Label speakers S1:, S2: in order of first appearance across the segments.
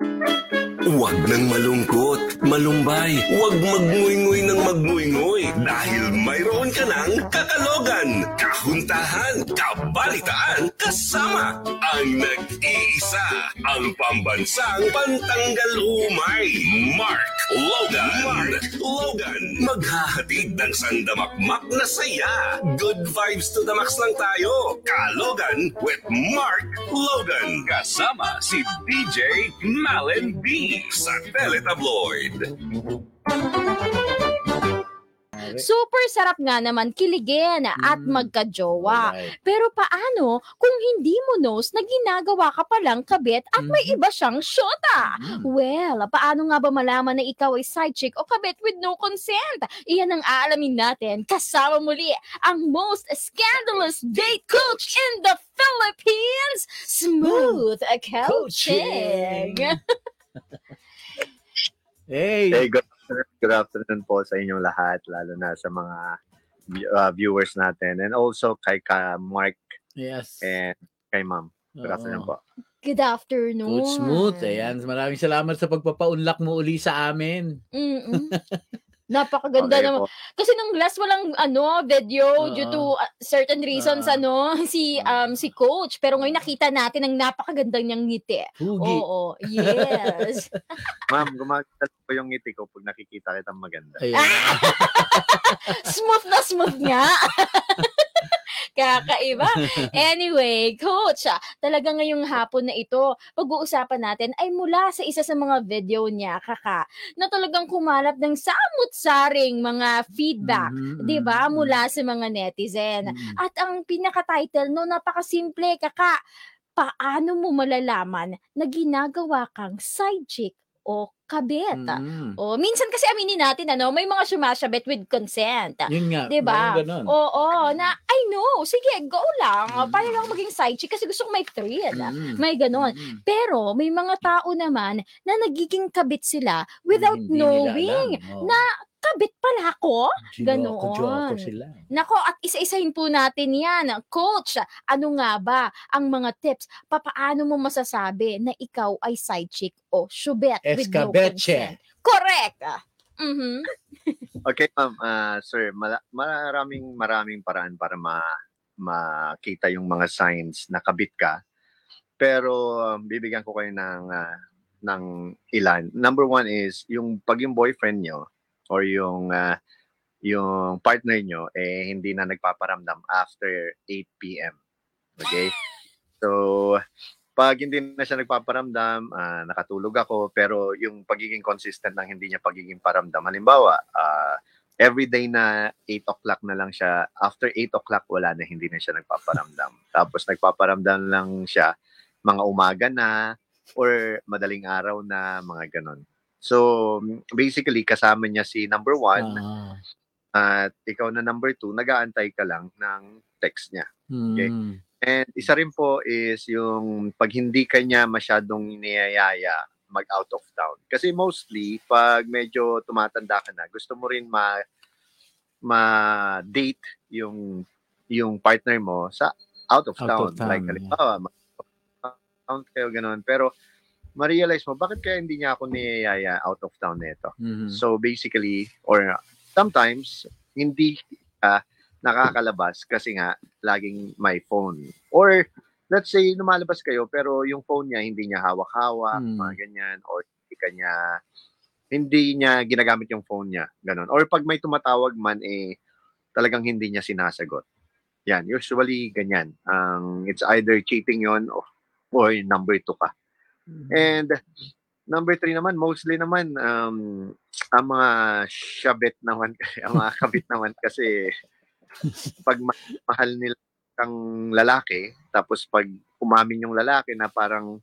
S1: Bye. Huwag nang malungkot, malumbay, huwag magnguy-nguy ng magnguy-nguy dahil mayroon ka ng kakalogan, kahuntahan, kabalitaan, kasama ang nag-iisa, ang pambansang pantanggal umay, Mark Logan. Mark Logan, maghahatid ng sandamakmak na saya. Good vibes to the max lang tayo. Kalogan with Mark Logan. Kasama si DJ Malen B sa Teletabloid.
S2: Super sarap nga naman kiligin at
S3: Mm.
S2: magkajowa.
S3: Alright.
S2: Pero paano kung hindi mo knows na ginagawa ka palang kabit at may
S3: Mhm.
S2: iba siyang syota?
S3: Mm.
S2: Well, paano nga ba malaman na ikaw ay side chick o kabit with no consent? Iyan ang aalamin natin kasama muli ang most scandalous date coach in the Philippines, Smooth Coaching.
S3: Hey,
S4: Hey, good afternoon, good afternoon po sa inyong lahat, lalo na sa mga uh, viewers natin. And also kay ka Mark
S3: yes.
S4: and kay Ma'am. Good afternoon
S3: Oo.
S4: po.
S2: Good afternoon.
S3: Good smooth. Ayan, maraming salamat sa pagpapaunlak mo uli sa amin.
S2: Mm-mm. Napakaganda
S4: Okay
S2: naman.
S4: po.
S2: Kasi nung last walang ano video due to uh, certain reasons
S3: Oo.
S2: ano si um si coach pero ngayon nakita natin ang napakaganda niyang ngiti.
S3: Hugi.
S2: Oo, yes.
S4: Ma'am, gumaganda ko yung ngiti ko pag nakikita kitang maganda.
S2: Smooth na smooth nga. Kakaiba. Anyway, coach, ah, talaga ngayong hapon na ito, pag-uusapan natin ay mula sa isa sa mga video niya, kaka, na talagang kumalap ng samut-saring mga feedback,
S3: Mhm,
S2: 'di ba,
S3: mhm,
S2: mula sa mga netizen.
S3: mhm.
S2: At ang pinaka-title no, napakasimple, kaka. Paano mo malalaman na ginagawa kang side chick o kabit?
S3: Mhm.
S2: O, minsan kasi aminin natin, ano, may mga sumasabit with consent.
S3: Yun nga.
S2: 'Di ba? Oo, na I know, sige, go lang.
S3: Mm.
S2: Para lang maging side chick kasi gusto ko may thrill.
S3: Mhm.
S2: May ganon.
S3: Mhm.
S2: Pero may mga tao naman na nagiging kabit sila without
S3: nila
S2: knowing.
S3: Oo.
S2: na kabit pala ako.
S3: Joko-joko
S2: ganon.
S3: sila.
S2: Nako, at isa-isahin po natin yan. Coach, ano nga ba ang mga tips? Papaano mo masasabi na ikaw ay side chick o shubet with no consent? Correct. Mhm.
S4: Okay, ma'am. ah, sir, mala- maraming maraming paraan para ma makita yung mga signs na kabit ka. Pero um, bibigyan ko kayo ng ah, ng ilan. Number one is yung pag yung boyfriend nyo or yung ah, yung partner nyo eh hindi na nagpaparamdam after 8 p.m. Okay? So, pag hindi na siya nagpaparamdam, ah, nakatulog ako, pero yung pagiging consistent ng hindi niya pagiging paramdam, halimbawa, ah, everyday na 8 o'clock na lang siya, after 8 o'clock, wala na, hindi na siya nagpaparamdam. Tapos nagpaparamdam lang siya, mga umaga na, or madaling araw na, mga ganon. So, basically, kasama niya si number one,
S3: Ah.
S4: at ikaw na number two, nag-aantay ka lang ng text niya. Okay.
S3: Mhm.
S4: And isa rin po is yung pag hindi ka niya masyadong niyayaya mag out of town. Kasi mostly pag medyo tumatanda ka na, gusto mo rin ma ma-date yung yung partner mo sa out of
S3: Out
S4: town.
S3: of town,
S4: Like
S3: yeah.
S4: halimbawa, ma- town kayo ganun. Pero ma-realize mo, bakit kaya hindi niya ako niyayaya out of town nito?
S3: Mhm.
S4: So basically, or sometimes, hindi ka nakakalabas kasi nga laging may phone. Or let's say, lumalabas kayo pero yung phone niya hindi niya hawak-hawak,
S3: Hmm.
S4: mga ganyan. Or hindi kanya, hindi niya ginagamit yung phone niya. Ganon. Or pag may tumatawag man, eh, talagang hindi niya sinasagot. Yan, usually ganyan. Ang it's either cheating yon or, or number two ka. And number three naman, mostly naman, um, ang mga shabit naman, ang mga kabit naman kasi pag ma- mahal nila kang lalaki, tapos pag umamin yung lalaki na parang,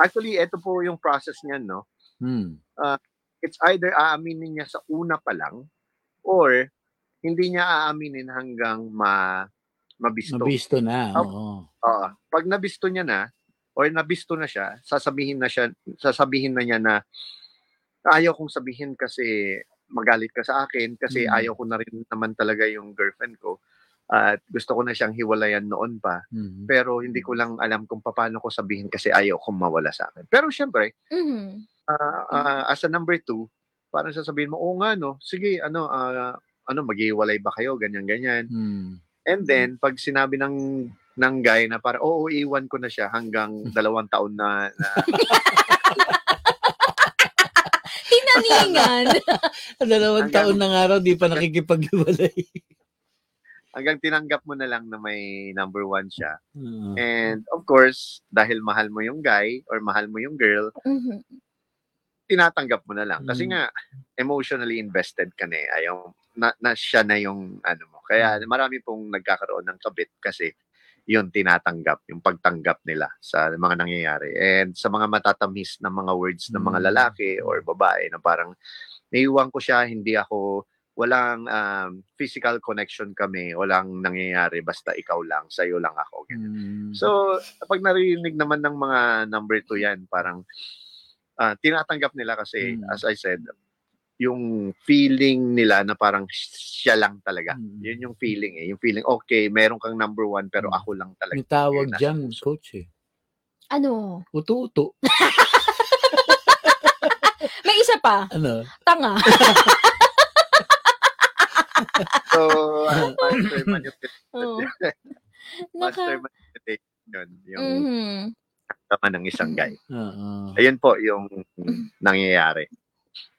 S4: actually, ito po yung process niyan, no?
S3: Hmm.
S4: It's either aaminin niya sa una pa lang, or hindi niya aaminin hanggang ma mabisto.
S3: Nabisto na.
S4: Oh.
S3: Oo.
S4: Oo. pag nabisto niya na or nabisto na siya, sasabihin na siya, sasabihin na niya na ayaw kong sabihin kasi magalit ka sa akin kasi
S3: Mm.
S4: ayaw ko na rin naman talaga yung girlfriend ko. At gusto ko na siyang hiwalayan noon pa.
S3: Mhm.
S4: Pero hindi ko lang alam kung paano ko sabihin kasi ayaw kong mawala sa akin. Pero syempre,
S2: Mhm.
S4: ah, ah, as a number two, parang sasabihin mo, oo nga no, sige, ano, ah, ano, maghiwalay ba kayo, ganyan, ganyan.
S3: Mhm.
S4: And then, pag sinabi ng ng guy na para oo, iwan ko na siya hanggang dalawang taon na, na
S2: Tinaningan.
S3: Dalawang
S4: Hanggang-
S3: taon ng araw, di pa nakikipag-iwalay.
S4: hanggang tinanggap mo na lang na may number one siya.
S3: Oo.
S4: And of course, dahil mahal mo yung guy or mahal mo yung girl,
S2: Mhm.
S4: tinatanggap mo na lang. Kasi
S3: Mm.
S4: nga, emotionally invested ka na eh. Ayaw, na, na siya na yung ano mo. Kaya marami pong nagkakaroon ng kabit kasi yun tinatanggap, yung pagtanggap nila sa mga nangyayari. And sa mga matatamis na mga words ng mga
S3: Mm.
S4: lalaki or babae na parang naiwan ko siya, hindi ako, walang um, physical connection kami, walang nangyayari, basta ikaw lang, sa'yo lang ako. ganyan.
S3: Mhm.
S4: So, pag narinig naman ng mga number two yan, parang ah, tinatanggap nila kasi,
S3: Mm.
S4: as I said, yung feeling nila na parang siya lang talaga.
S3: Mm.
S4: Yun yung feeling eh. Yung feeling, okay, meron kang number one, pero
S3: Mm.
S4: ako lang talaga.
S3: May tawag
S4: Nasa
S3: dyan,
S4: puso.
S3: coach eh.
S2: Ano?
S3: Uto-uto.
S2: May isa pa.
S3: Ano?
S2: Tanga.
S4: So, ah, master manipulation.
S2: Oo.
S4: master manipulation yun. Yung
S2: Mhm.
S4: tama ng isang guy.
S3: Oo.
S4: Ayun po yung nangyayari.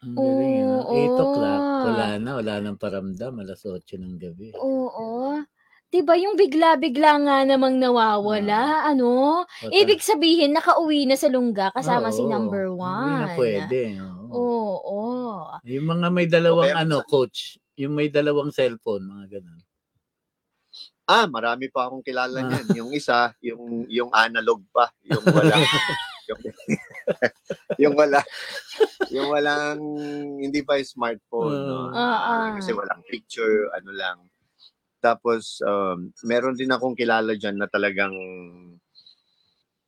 S3: Ang galing, ah.
S2: Oo.
S3: 8 o'clock. Wala na. Wala nang paramdam. Alas 8 ng gabi.
S2: Oo. 'Di ba yung bigla-bigla nga namang nawawala, ano?
S3: Bata-
S2: Ibig sabihin nakauwi na sa lungga kasama si
S3: Oo.
S2: number
S3: Hindi na
S2: one.
S3: pwede. Oo.
S2: Oo.
S3: Yung mga may dalawang
S4: Okay,
S3: ano, coach. Yung may dalawang cellphone, mga ganun.
S4: Ah, marami pa akong kilala
S3: Ah.
S4: niyan. Yung isa, yung yung analog pa, yung wala yung, yung wala yung walang hindi pa yung smartphone, no?
S2: Ah, ah.
S4: Kasi walang picture, ano lang. Tapos um, meron din akong kilala diyan na talagang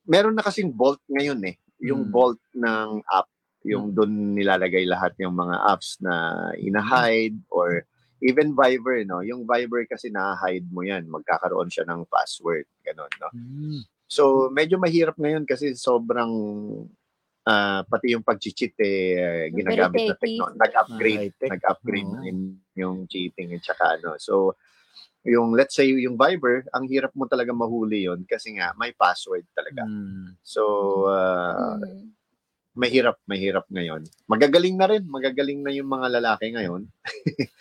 S4: meron na kasing Bolt ngayon eh. Yung
S3: Hmm.
S4: Bolt ng app, yung doon nilalagay lahat yung mga apps na ina-hide or even Viber, no? Yung Viber kasi na-hide mo yan. Magkakaroon siya ng password. Ganon, no?
S3: Mm.
S4: So, medyo mahirap ngayon kasi sobrang ah, pati yung pag-cheat eh, ginagamit na technology. Nag-upgrade,
S3: Ah,
S4: nag-upgrade na yung, yung cheating at saka ano. So, yung let's say yung Viber, ang hirap mo talaga mahuli yon kasi nga may password talaga.
S3: Mm.
S4: So, ah,
S2: Mhm.
S4: mahirap, mahirap ngayon. Magagaling na rin, magagaling na yung mga lalaki ngayon.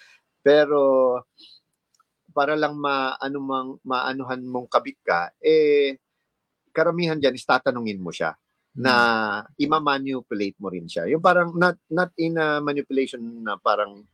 S4: Pero para lang maano mang maanuhan mong kabit ka, eh karamihan diyan is tatanungin mo siya na ima-manipulate mo rin siya. Yung parang not not in a manipulation na parang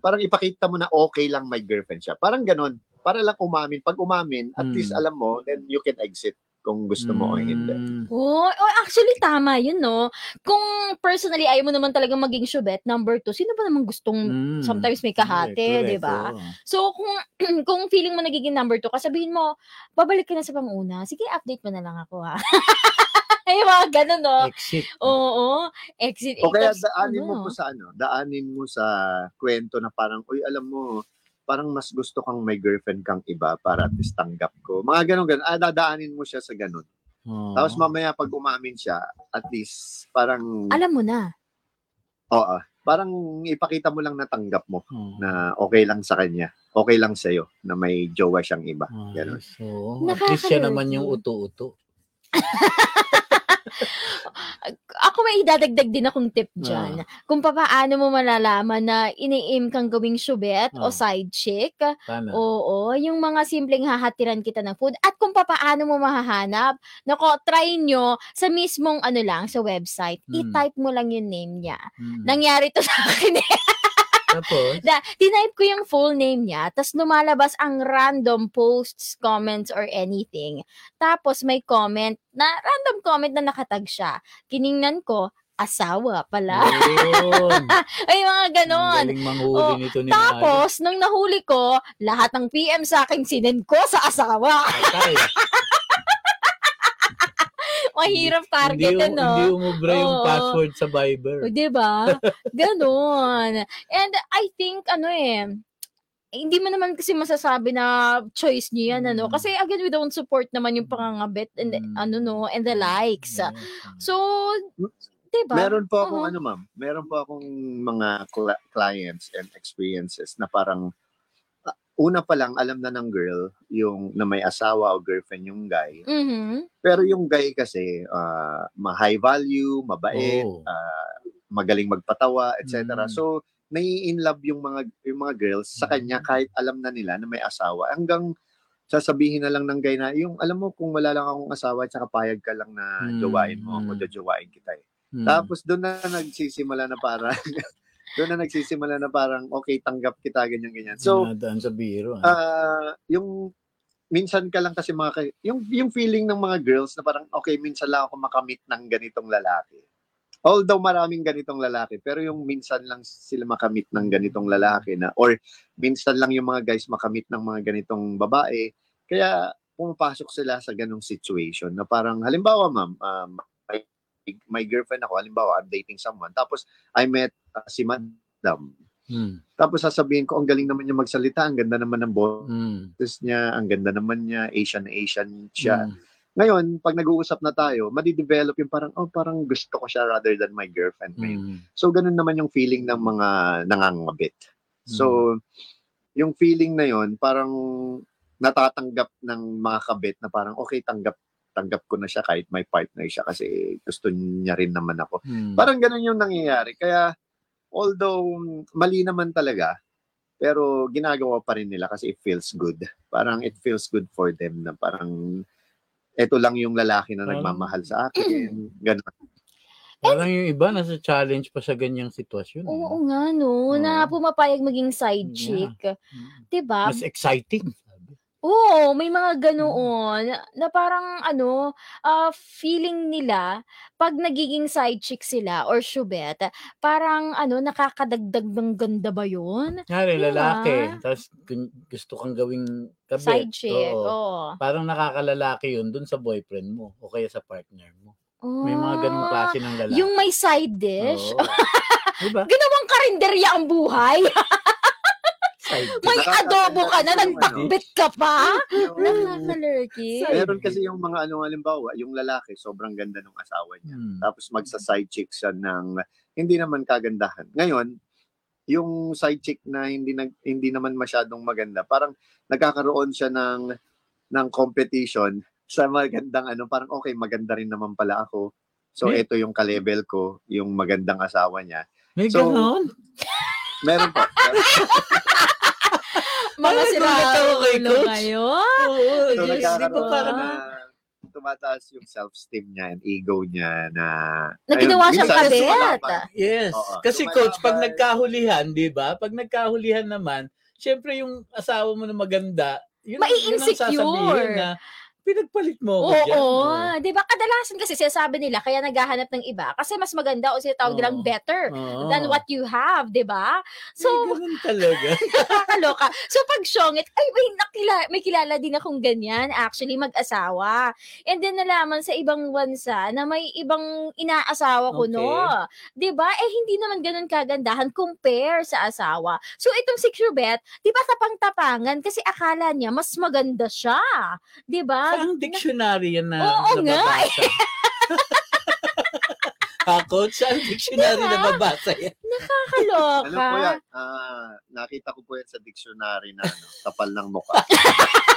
S4: parang ipakita mo na okay lang may girlfriend siya. Parang ganun. Para lang umamin. Pag umamin, at
S3: Mm.
S4: least alam mo, then you can exit kung gusto mo o hindi.
S3: Mm.
S2: Oh, oh, actually tama 'yun, no. Kung personally ayaw mo naman talagang maging syubet, number two, sino ba naman gustong
S3: Mm.
S2: sometimes may kahate,
S3: Correct,
S2: 'di ba?
S3: oo.
S2: So kung kung feeling mo nagiging number two, kasabihin mo, babalik ka na sa panguna. Sige, update mo na lang ako ha. Ay, mga ganun, no?
S3: Exit.
S2: Oo. Exit.
S4: O kaya daanin mo
S2: ano,
S4: po sa ano, daanin mo sa kwento na parang, uy, alam mo, parang mas gusto kang may girlfriend kang iba para at least tanggap ko. Mga ganun, ganun. Ah, dadaanin mo siya sa ganun.
S3: Oo.
S4: Tapos mamaya pag umamin siya, at least parang,
S2: Alam mo na.
S4: oo, parang ipakita mo lang na tanggap mo
S3: Oo.
S4: na okay lang sa kanya. Okay lang sa'yo na may jowa siyang iba. Ganun.
S3: Ayos, oo. At least siya naman yung uto-uto.
S2: Ako may idadagdag din akong tip dyan. Kung papaano mo malalaman na ini-aim kang gawing syubet o
S3: Ah.
S2: side chick.
S3: Paano?
S2: Oo, yung mga simpleng hahatiran kita ng food. At kung papaano mo mahahanap, nako, try nyo sa mismong ano lang, sa website.
S3: Hmm.
S2: I-type mo lang yung name niya.
S3: Mm.
S2: Nangyari to sa akin eh.
S3: Tapos,
S2: Da, tinype ko yung full name niya, tapos lumalabas ang random posts, comments, or anything. Tapos may comment na random comment na nakatag siya. Kiningnan ko, asawa pala. Ay, mga ganon.
S3: manghuli
S2: Oh,
S3: nito ni
S2: Tapos, nung nahuli ko, lahat ng PM sa akin sinend ko sa asawa. Mahirap target,
S3: hindi,
S2: ano?
S3: Hindi umubra yung
S2: Oo.
S3: password sa Viber.
S2: O, di ba? Ganon. And I think, ano eh, hindi mo naman kasi masasabi na choice niyo yan, ano?
S3: Mm.
S2: Kasi again, we don't support naman yung pangangabit and the-
S3: Mm.
S2: ano no, and the likes. So, 'di ba?
S4: Meron po akong
S2: Oo.
S4: ano ma'am, meron po akong mga cli- clients and experiences na parang una pa lang alam na ng girl yung na may asawa o girlfriend yung guy.
S2: Mhm.
S4: Pero yung guy kasi ah, ma-high value, mabait,
S3: Oh.
S4: ah, magaling magpatawa, etc.
S3: Mm.
S4: So nai-in love yung mga yung mga girls sa kanya
S3: Mm.
S4: kahit alam na nila na may asawa. Hanggang sasabihin na lang ng guy na yung alam mo kung wala lang akong asawa at saka payag ka lang na
S3: Mm,
S4: jowain mo
S3: mm.
S4: ako, jojowain kita. Eh.
S3: Mm.
S4: Tapos doon na nagsisimula na parang doon na nagsisimula na parang okay tanggap kita ganyan ganyan. So
S3: Dinadaan sa biro. ah.
S4: ah yung minsan ka lang kasi mga yung yung feeling ng mga girls na parang okay minsan lang ako makamit ng ganitong lalaki. Although maraming ganitong lalaki, pero yung minsan lang sila makamit ng ganitong lalaki na or minsan lang yung mga guys makamit ng mga ganitong babae. Kaya pumapasok sila sa ganong situation na parang halimbawa ma'am, um, may girlfriend ako, halimbawa I'm dating someone, tapos I met uh, si madam.
S3: Mm.
S4: Tapos sasabihin ko, ang galing naman niya magsalita, ang ganda naman ng boses
S3: Mm.
S4: niya, ang ganda naman niya, Asian Asian siya.
S3: Mm.
S4: Ngayon, pag nag-uusap na tayo, madidevelop yung parang, oh, parang gusto ko siya rather than my girlfriend ngayon.
S3: Mm.
S4: So, ganun naman yung feeling ng mga nangangabit. So, yung feeling na yon parang natatanggap ng mga kabit na parang, okay, tanggap tanggap ko na siya kahit may partner siya kasi gusto niya rin naman ako.
S3: Mm.
S4: Parang ganun yung nangyayari. Kaya, although mali naman talaga, pero ginagawa pa rin nila kasi it feels good. Parang it feels good for them na parang eto lang yung lalaki na
S3: Parang-
S4: nagmamahal sa akin. Ganun.
S3: Parang yung iba nasa challenge pa sa ganyang sitwasyon. eh.
S2: Oo nga no, na
S4: Oo.
S2: pumapayag maging side
S3: Yeah.
S2: chick.
S3: Mm.
S2: 'Di ba?
S3: Mas exciting.
S2: Oo, may mga ganoon na parang ano, ah, feeling nila 'pag nagiging side chick sila or syubet, parang ano, nakakadagdag ng ganda ba 'yun?
S3: Ngari,
S2: Di ba?
S3: lalaki. Tapos gun- gusto kang gawing kabit.
S2: Side chick,
S3: Oo.
S2: oo.
S3: Parang nakakalalaki yun dun sa boyfriend mo o kaya sa partner mo. May mga ganong
S2: Ah,
S3: klase ng lalaki.
S2: Yung may side dish.
S3: Oo. diba?
S2: Ginawang karinderya ang buhay.
S3: Side dish.
S2: May
S4: Nakaka-
S2: adobo ka na,
S4: yung
S2: nagtakbit ka pa. Nakakalurky.
S4: Meron kasi yung mga ano halimbawa, yung lalaki sobrang ganda ng asawa niya.
S3: Hmm.
S4: Tapos magsa-side chick siya ng hindi naman kagandahan. Ngayon, yung side chick na hindi nag, hindi naman masyadong maganda, parang nagkakaroon siya ng ng competition sa magandang ano, parang okay, maganda rin naman pala ako. So
S3: Eh?
S4: ito yung ka-level ko, yung magandang asawa niya.
S3: May
S4: So,
S3: ganon?
S4: Meron po.
S2: Mga sira
S3: kay Coach.
S2: ngayon.
S3: Oo.
S4: so nagkakaroon
S3: parang...
S4: na tumataas yung self-esteem niya and ego niya na
S2: Na ginawa siyang
S4: lumalaban.
S3: Yes.
S4: Oo.
S3: Kasi
S4: Lumalaban.
S3: coach, pag nagkahulihan, di ba? Pag nagkahulihan naman, syempre yung asawa mo na maganda, yun, ang- yun ang
S2: Mai-insecure.
S3: sasabihin na pinagpalit mo ako
S2: Oo,
S3: dyan. Oo.
S2: 'di ba? Kadalasan kasi sinasabi nila kaya naghahanap ng iba kasi mas maganda o sinatawag nilang
S3: Oo.
S2: better
S3: Oo.
S2: than what you have, 'di ba?
S3: So,
S2: So,
S3: ganun talaga.
S2: nakakaloka. So pag syongit, ay may nakila, may kilala din akong ganyan, actually mag-asawa. And then nalaman sa ibang bansa na may ibang inaasawa ko
S3: Okay.
S2: no. 'Di ba? Eh hindi naman ganun kagandahan compare sa asawa. So itong si Cubet, 'di ba tapang-tapangan kasi akala niya mas maganda siya. 'Di ba?
S3: Saang dictionary yan na
S2: Oo nga,
S3: nababasa? ha, coach? Saan dictionary
S2: Diba?
S3: na babasa yan?
S2: Nakakaloka.
S4: Ano po yan? Ah, nakita ko po yan sa dictionary na ano, kapal ng mukha.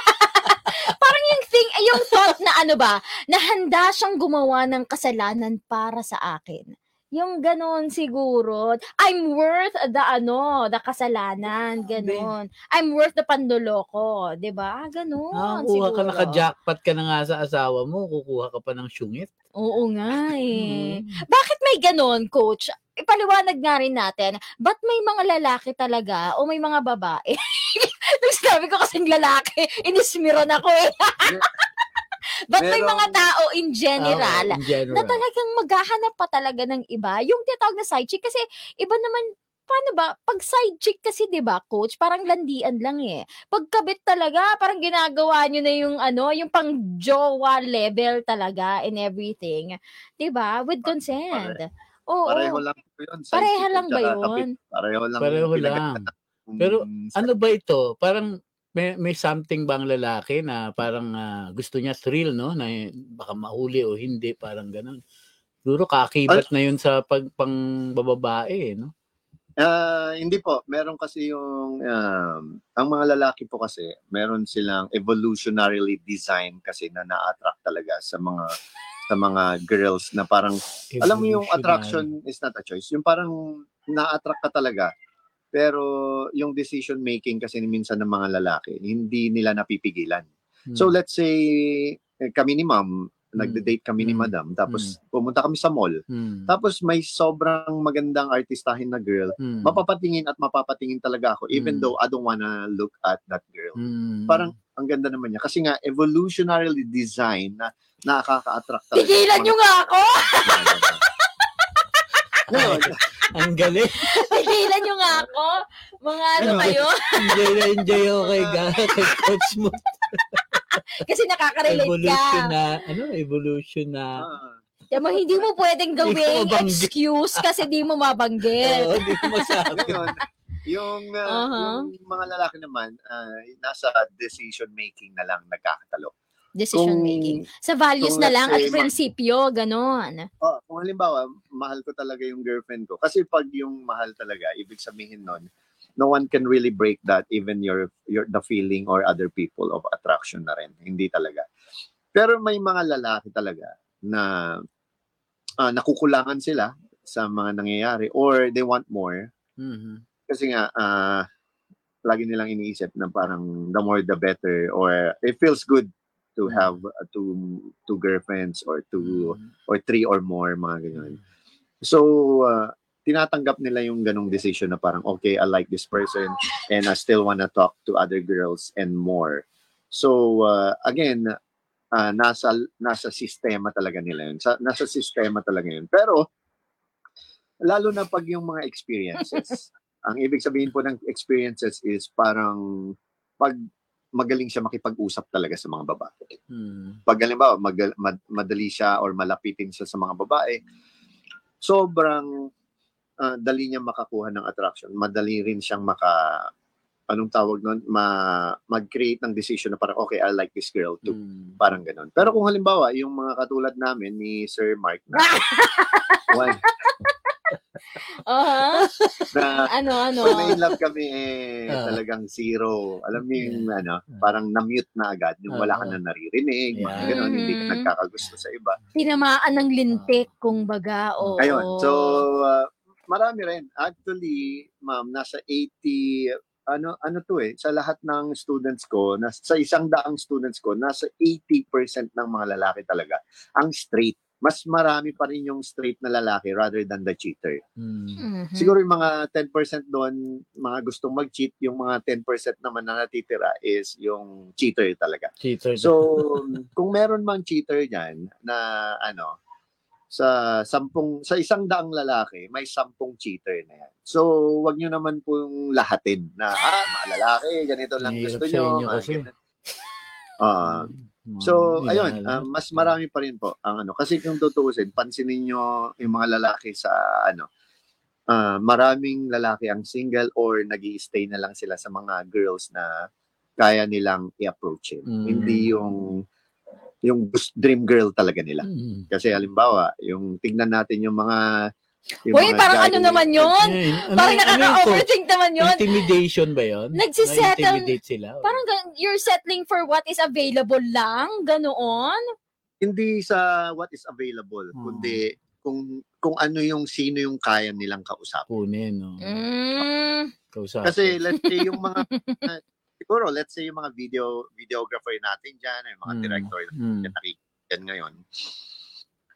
S2: yung thing, ay yung thought na ano ba, na handa siyang gumawa ng kasalanan para sa akin. Yung ganon siguro. I'm worth the ano, the kasalanan. Ganon. I'm worth the pandoloko. 'di ba Ganon.
S3: Nakakuha ka,
S2: siguro.
S3: naka-jackpot ka na nga sa asawa mo, kukuha ka pa ng syungit.
S2: Oo nga eh.
S3: Mm.
S2: Bakit may ganon, coach? Ipaliwanag nga rin natin, ba't may mga lalaki talaga o may mga babae? Nung sinabi ko kasing lalaki, inismiron ako eh. may
S4: Merong-
S2: mga tao in general
S3: Ah, in general.
S2: na talagang maghahanap pa talaga ng iba. Yung tinatawag na side chick kasi iba naman paano ba pag side chick kasi 'di ba coach parang landian lang eh pagkabit talaga parang ginagawa nyo na yung ano yung pang jowa level talaga and everything 'di ba with consent oo
S4: Pareho lang yun.
S2: Pareho
S4: Sensitive
S2: lang ba yun?
S4: kapit. Pareho lang.
S3: Pareho lang. Pero Ano ba ito? Parang may, may something bang lalaki na parang ah, gusto niya thrill, no? Na baka mahuli o hindi, parang ganun. Siguro kakibat na yun sa pag, pang bababae, eh, no?
S4: Ah, hindi po. Meron kasi yung um, ang mga lalaki po kasi, meron silang evolutionarily designed kasi na na-attract talaga sa mga sa mga girls na parang alam mo yung
S3: Evolutionary.
S4: attraction is not a choice. Yung parang na-attract ka talaga. Pero yung decision making kasi minsan ng mga lalaki, hindi nila napipigilan.
S3: Hmm.
S4: So let's say eh, kami ni ma'am, nagde-date kami ni
S3: Mm.
S4: madam, tapos pumunta kami sa mall.
S3: Hmm.
S4: Tapos may sobrang magandang artistahin na girl,
S3: Hmm.
S4: mapapatingin at mapapatingin talaga ako even
S3: Mm.
S4: though I don't wanna look at that girl.
S3: Hmm.
S4: Parang ang ganda naman niya kasi nga evolutionarily designed na nakaka-attract talaga.
S2: Tigilan nyo nga ako!
S4: Ngayon,
S3: Ang galing.
S2: Tigilan nyo nga ako! Mga ano kayo?
S3: enjoy na enjoy ako kay, Ga- kay coach mo.
S2: Kasi nakaka-relate
S3: Evolution
S2: ka.
S3: na, ano, evolution na.
S2: Kaya mo, hindi mo pwedeng gawing
S3: mabanggit.
S2: excuse kasi di mo mabanggit.
S3: Oo, hindi ko masabi.
S4: ngayon, yung, uh,
S2: Uh-huh.
S4: yung mga lalaki naman, ah, nasa decision making na lang nagkakatalo.
S2: Decision
S4: Kung-
S2: making. Sa values na lang at
S4: say, ma-
S2: prinsipyo, ganon.
S4: Oh, kung halimbawa, mahal ko talaga yung girlfriend ko. Kasi pag yung mahal talaga, ibig sabihin nun, no one can really break that, even your, your the feeling or other people of attraction na rin. Hindi talaga. Pero may mga lalaki talaga na ah, nakukulangan sila sa mga nangyayari or they want more.
S3: Mhm.
S4: Kasi nga, ah, lagi nilang iniisip na parang the more the better or it feels good to
S3: Mm.
S4: have uh, two two girlfriends or two
S3: Mhm.
S4: or three or more, mga ganyan. So, uh, tinatanggap nila yung ganong decision na parang, okay, I like this person and I still wanna talk to other girls and more. So, uh, again, uh, nasa nasa sistema talaga nila yun. Sa, nasa sistema talaga yun. Pero, lalo na pag yung mga experiences, ang ibig sabihin po ng experiences is parang pag magaling siya makipag-usap talaga sa mga babae
S3: Mhm.
S4: pag halimbawa magal, mad- madali siya or malapitin siya sa mga babae, sobrang ah, dali niya makakuha ng attraction. Madali rin siyang maka anong tawag nun, ma, mag-create ng decision na parang, okay, I like this girl too.
S3: Mhm.
S4: Parang ganun. Pero kung halimbawa, yung mga katulad namin ni Sir Mark na, one, Na
S2: Ano, ano?
S4: pag na-in-love kami eh,
S3: Ah.
S4: talagang zero. Alam mo yung ano, parang na-mute na agad. Yung wala ka
S3: Ah.
S4: na naririnig, mga
S3: Yeah.
S4: ganun, hindi ka
S2: Mhm.
S4: nagkakagusto sa iba.
S2: Tinamaan ng lintik, kung baga. Oo.
S4: Ayun. So, uh, marami rin. Actually, ma'am, nasa 80, ano ano to eh, sa lahat ng students ko, nas, sa isang daang students ko, nasa 80% ng mga lalaki talaga ang straight. Mas marami pa rin yung straight na lalaki rather than the cheater.
S3: Mhm.
S2: Mhm.
S4: Siguro yung mga 10% doon, mga gustong mag-cheat, yung mga 10% naman na natitira is yung cheater talaga.
S3: Cheater.
S4: So, kung meron mang cheater diyan na ano sa sampung sa isang daang lalaki, may sampung cheater na yan. So, wag niyo naman pong lahatin na ah, mga lalaki, ganito lang
S3: Mahirap
S4: gusto niyo. Ah,
S3: Mga
S4: so, ayun,
S3: inahalal.
S4: ah, mas marami pa rin po ang ano. Kasi kung tutuusin, pansinin niyo yung mga lalaki sa ano, ah, maraming lalaki ang single or nag stay na lang sila sa mga girls na kaya nilang i-approachin.
S3: Mm.
S4: Hindi yung yung dream girl talaga nila.
S3: Mhm.
S4: Kasi halimbawa, yung tignan natin yung mga yung
S2: Uy,
S4: mga
S2: parang
S4: guy-
S2: ano naman yun?
S3: Ano-
S2: Parang
S3: ano
S2: nakaka-overthink naman yun.
S3: Intimidation ba yun?
S2: Nagsisettle-
S3: sila? or-
S2: Parang gan- you're settling for what is available lang? Ganoon?
S4: Hindi sa what is available,
S3: Hmm.
S4: kundi kung kung ano yung sino yung kaya nilang kausap.
S3: Kunin, no?
S2: Mm.
S3: Kausapin.
S4: Kasi let's say yung mga uh, siguro let's say yung mga video videographer natin diyan, yung mga
S3: Mm.
S4: director
S3: Mm.
S4: na nakikita ngayon.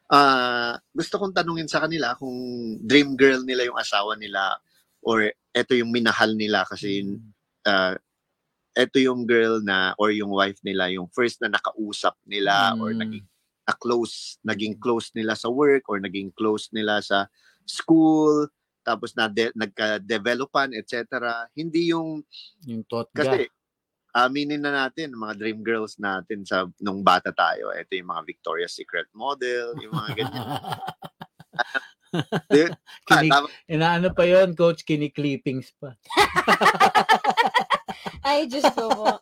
S4: Ah, gusto kong tanungin sa kanila kung dream girl nila yung asawa nila or eto yung minahal nila kasi uh, eto yung girl na or yung wife nila yung first na nakausap nila or
S3: Mm.
S4: naging na close naging close nila sa work or naging close nila sa school tapos na de- nagka-developan etc hindi yung
S3: Yung totga.
S4: kasi aminin na natin mga dream girls natin sa nung bata tayo ito yung mga Victoria's Secret model yung mga ganyan ah,
S3: Kinik,
S4: tama.
S3: inaano pa yon coach, kiniklippings pa.
S2: Ay, Diyos ko po.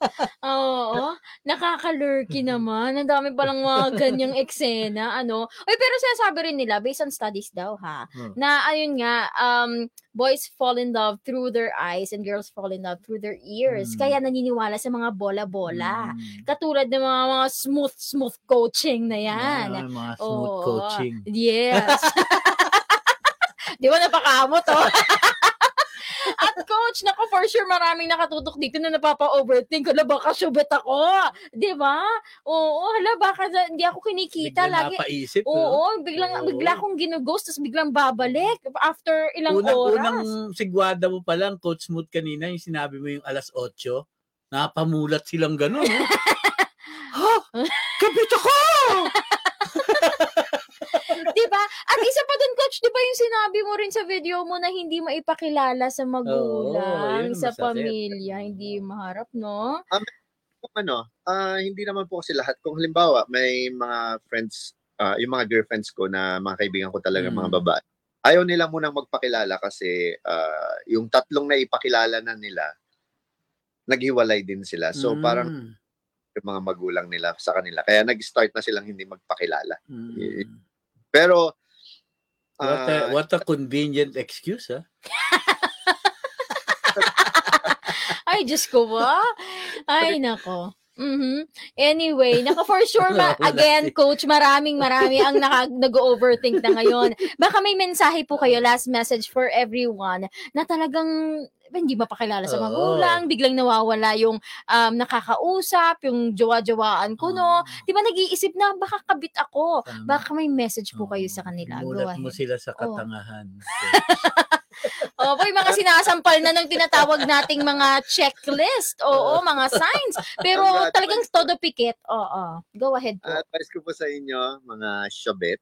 S2: Oo, nakaka-lurky naman. Ang dami palang mga ganyang eksena, ano. Uy, pero sinasabi rin nila, based on studies daw, ha,
S3: Hmm.
S2: na ayun nga, um, boys fall in love through their eyes and girls fall in love through their ears.
S3: Mm.
S2: Kaya naniniwala sa mga bola-bola.
S3: Mm.
S2: Katulad ng mga, mga smooth, smooth coaching na yan.
S3: Ah, mga smooth
S2: Oo.
S3: coaching.
S2: Yes. Di ba napakamot, oh? At coach, nako for sure maraming nakatutok dito na napapa-overthink. Hala, baka syubet ako. Di ba? Oo, hala, baka hindi ako kinikita.
S3: Bigla
S2: Lagi,
S3: napaisip. no?
S2: oo, biglang,
S3: Oo.
S2: bigla akong ginughost, tapos biglang babalik after ilang
S3: unang,
S2: oras.
S3: unang sigwada mo pa lang, Coach Smooth kanina, yung sinabi mo yung alas 8, napamulat silang gano'n. No? ha? Kabit ako!
S2: di ba? At isa pa dun, coach, di ba yung sinabi mo rin sa video mo na hindi maipakilala sa magulang,
S3: yun ang
S2: sa
S3: masakit.
S2: pamilya, hindi maharap, no?
S4: Kung ano, ah, hindi naman po kasi lahat. Kung halimbawa, may mga friends, ah, yung mga girlfriends ko na mga kaibigan ko talaga,
S3: Mm.
S4: mga babae, ayaw nila munang magpakilala kasi ah, yung tatlong na ipakilala na nila, naghiwalay din sila. So
S3: Mm.
S4: parang yung mga magulang nila sa kanila. Kaya nag-start na silang hindi magpakilala.
S3: Mm.
S4: Pero,
S3: What a,
S4: ah,
S3: what a convenient excuse, ha?
S2: Ay, Diyos ko ba? Ay, nako. Mhm. Anyway, naka for sure ma- again coach, maraming marami ang naka, nag-overthink na ngayon. Baka may mensahe po kayo last message for everyone na talagang hindi mapakilala sa magulang, biglang nawawala yung um, nakakausap, yung jowa-jowaan ko, no? Di ba nag-iisip na, baka kabit ako.
S3: Tama.
S2: Baka may message po kayo sa kanila. Go
S3: Mulat mo sila sa
S2: Oh.
S3: katangahan.
S2: Opo, yung mga sinasampal na ng tinatawag nating mga checklist. Oo, mga signs. Pero talagang todo pikit. Oo. Go ahead po.
S4: advice ko po sa inyo, mga syabet,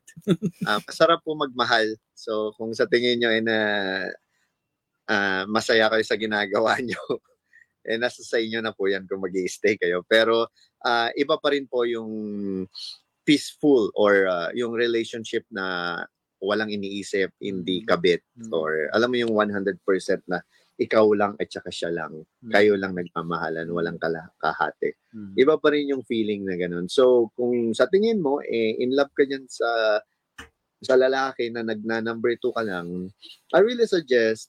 S4: ah, masarap po magmahal. So, kung sa tingin nyo ay na ah, masaya kayo sa ginagawa nyo, eh, nasa sa inyo na po yan kung mag stay kayo. Pero, ah, iba pa rin po yung peaceful or ah, yung relationship na walang iniisip, hindi kabit,
S3: Mm.
S4: or alam mo yung 100% na ikaw lang at saka siya lang.
S3: Mm.
S4: Kayo lang nagmamahalan, walang kala- kahati
S3: Mm.
S4: iba pa rin yung feeling na ganun. So, kung sa tingin mo, eh, in love ka dyan sa sa lalaki na nagna number two ka lang, I really suggest,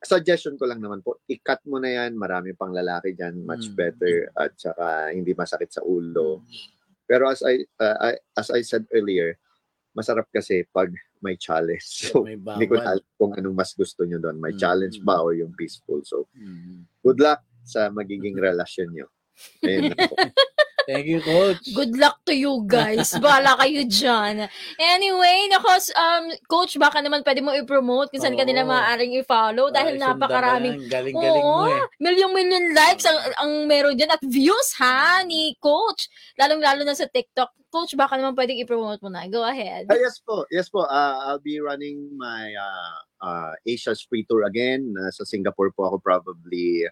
S4: suggestion ko lang naman po, i-cut mo na yan, marami pang lalaki dyan, much
S3: Mm.
S4: better, at saka hindi masakit sa ulo. Pero as I, uh, I- as I said earlier, masarap kasi pag may challenge. So,
S3: May
S4: hindi ko na alam kung anong mas gusto nyo doon. May
S3: Mm.
S4: challenge ba or yung peaceful. So,
S3: Mm.
S4: good luck sa magiging relasyon nyo. Ayun.
S3: Thank you, Coach.
S2: Good luck to you guys. Bala kayo dyan. Anyway, nako, um, coach, baka naman pwede mo i-promote kung saan ka nila maaaring i-follow dahil
S3: Ay,
S2: napakaraming.
S3: Galing-galing mo eh.
S2: million-million likes ang, ang meron dyan at views ha ni Coach. Lalong-lalo na sa TikTok. Coach, baka naman pwedeng i-promote mo na. Go ahead.
S4: Ah, yes po. Yes po. Uh, I'll be running my uh, uh, Asia's Free Tour again. Uh, sa Singapore po ako probably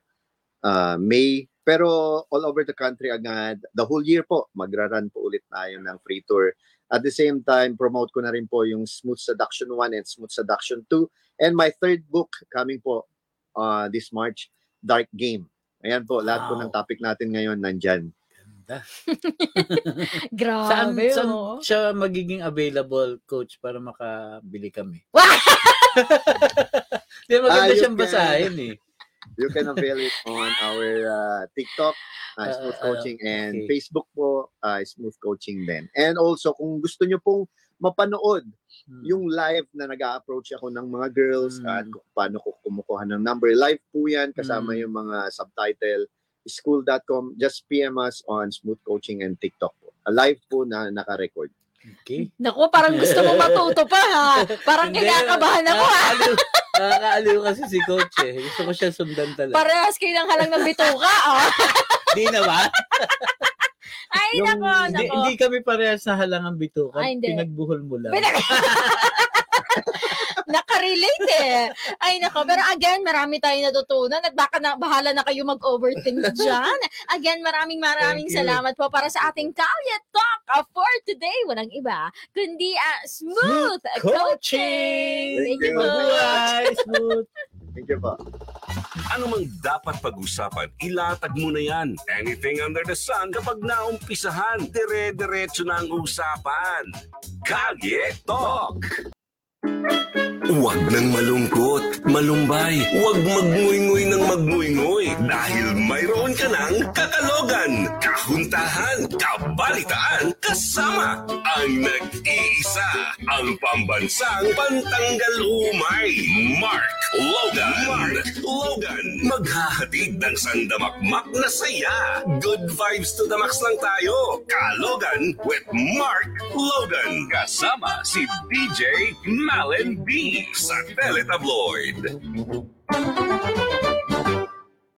S4: uh, May. Pero all over the country agad. The whole year po, magra-run po ulit tayo ng free tour. At the same time, promote ko na rin po yung Smooth Seduction 1 and Smooth Seduction 2. And my third book coming po uh, this March, Dark Game. Ayan po, lahat po
S3: Wow.
S4: ng topic natin ngayon nandyan.
S3: Ganda.
S2: Grabe,
S3: Saan, saan
S2: oh.
S3: siya magiging available, Coach, para makabili kami?
S2: Wow!
S3: Di maganda
S4: Ah,
S3: siyang
S4: can-
S3: basahin eh.
S4: You can avail it on our uh, TikTok, uh,
S3: Uh,
S4: Smooth
S3: uh,
S4: Coaching, and
S3: okay.
S4: Facebook po, uh, Smooth Coaching din. And also, kung gusto nyo pong mapanood
S3: Hmm.
S4: yung live na nag approach ako ng mga girls
S3: Mm.
S4: at kung paano ko kumukuha ng number. Live po yan, kasama
S3: Mm.
S4: yung mga subtitle, school.com, just PM us on Smooth Coaching and TikTok po. A live po na naka-record.
S3: Okay.
S2: Naku, parang gusto mo matuto pa ha. Parang kinakabahan ako ha.
S3: Nakakaaliw- kasi si Coach eh. Gusto ko siya sundan talaga.
S2: Parehas kayo ng halang ng bituka. Oh.
S3: Di na ba?
S2: Ay,
S4: Yung-
S2: nako,
S3: Hindi,
S2: nako.
S3: hindi kami parehas na halangang bitukan.
S2: Ay, hindi.
S3: Pinagbuhol mo lang.
S2: Pinag- Nakarelate eh. Ay nako, pero again, marami tayong natutunan at baka na, bahala na kayo mag-overthink dyan. Again, maraming maraming
S3: Thank you.
S2: salamat po para sa ating Kalye Talk uh, for today. Walang iba, kundi ah, Smooth, Coaching. Thank you po.
S3: Mabuhay, smooth.
S4: Thank you po.
S1: Ano mang dapat pag-usapan, ilatag mo na yan. Anything under the sun, kapag naumpisahan, dire-diretso na ang usapan. Kalye Talk! Huwag nang malungkot, malumbay, huwag magnguy-nguy ng magnguy-nguy dahil mayroon ka ng kakalogan, kahuntahan, kabalitaan, kasama ang nag-iisa, ang pambansang pantanggal umay, Mark Logan. Mark Logan, maghahatid ng sandamakmak na saya. Good vibes to the max lang tayo. Kalogan with Mark Logan. Kasama si DJ Malen B sa Teletabloid.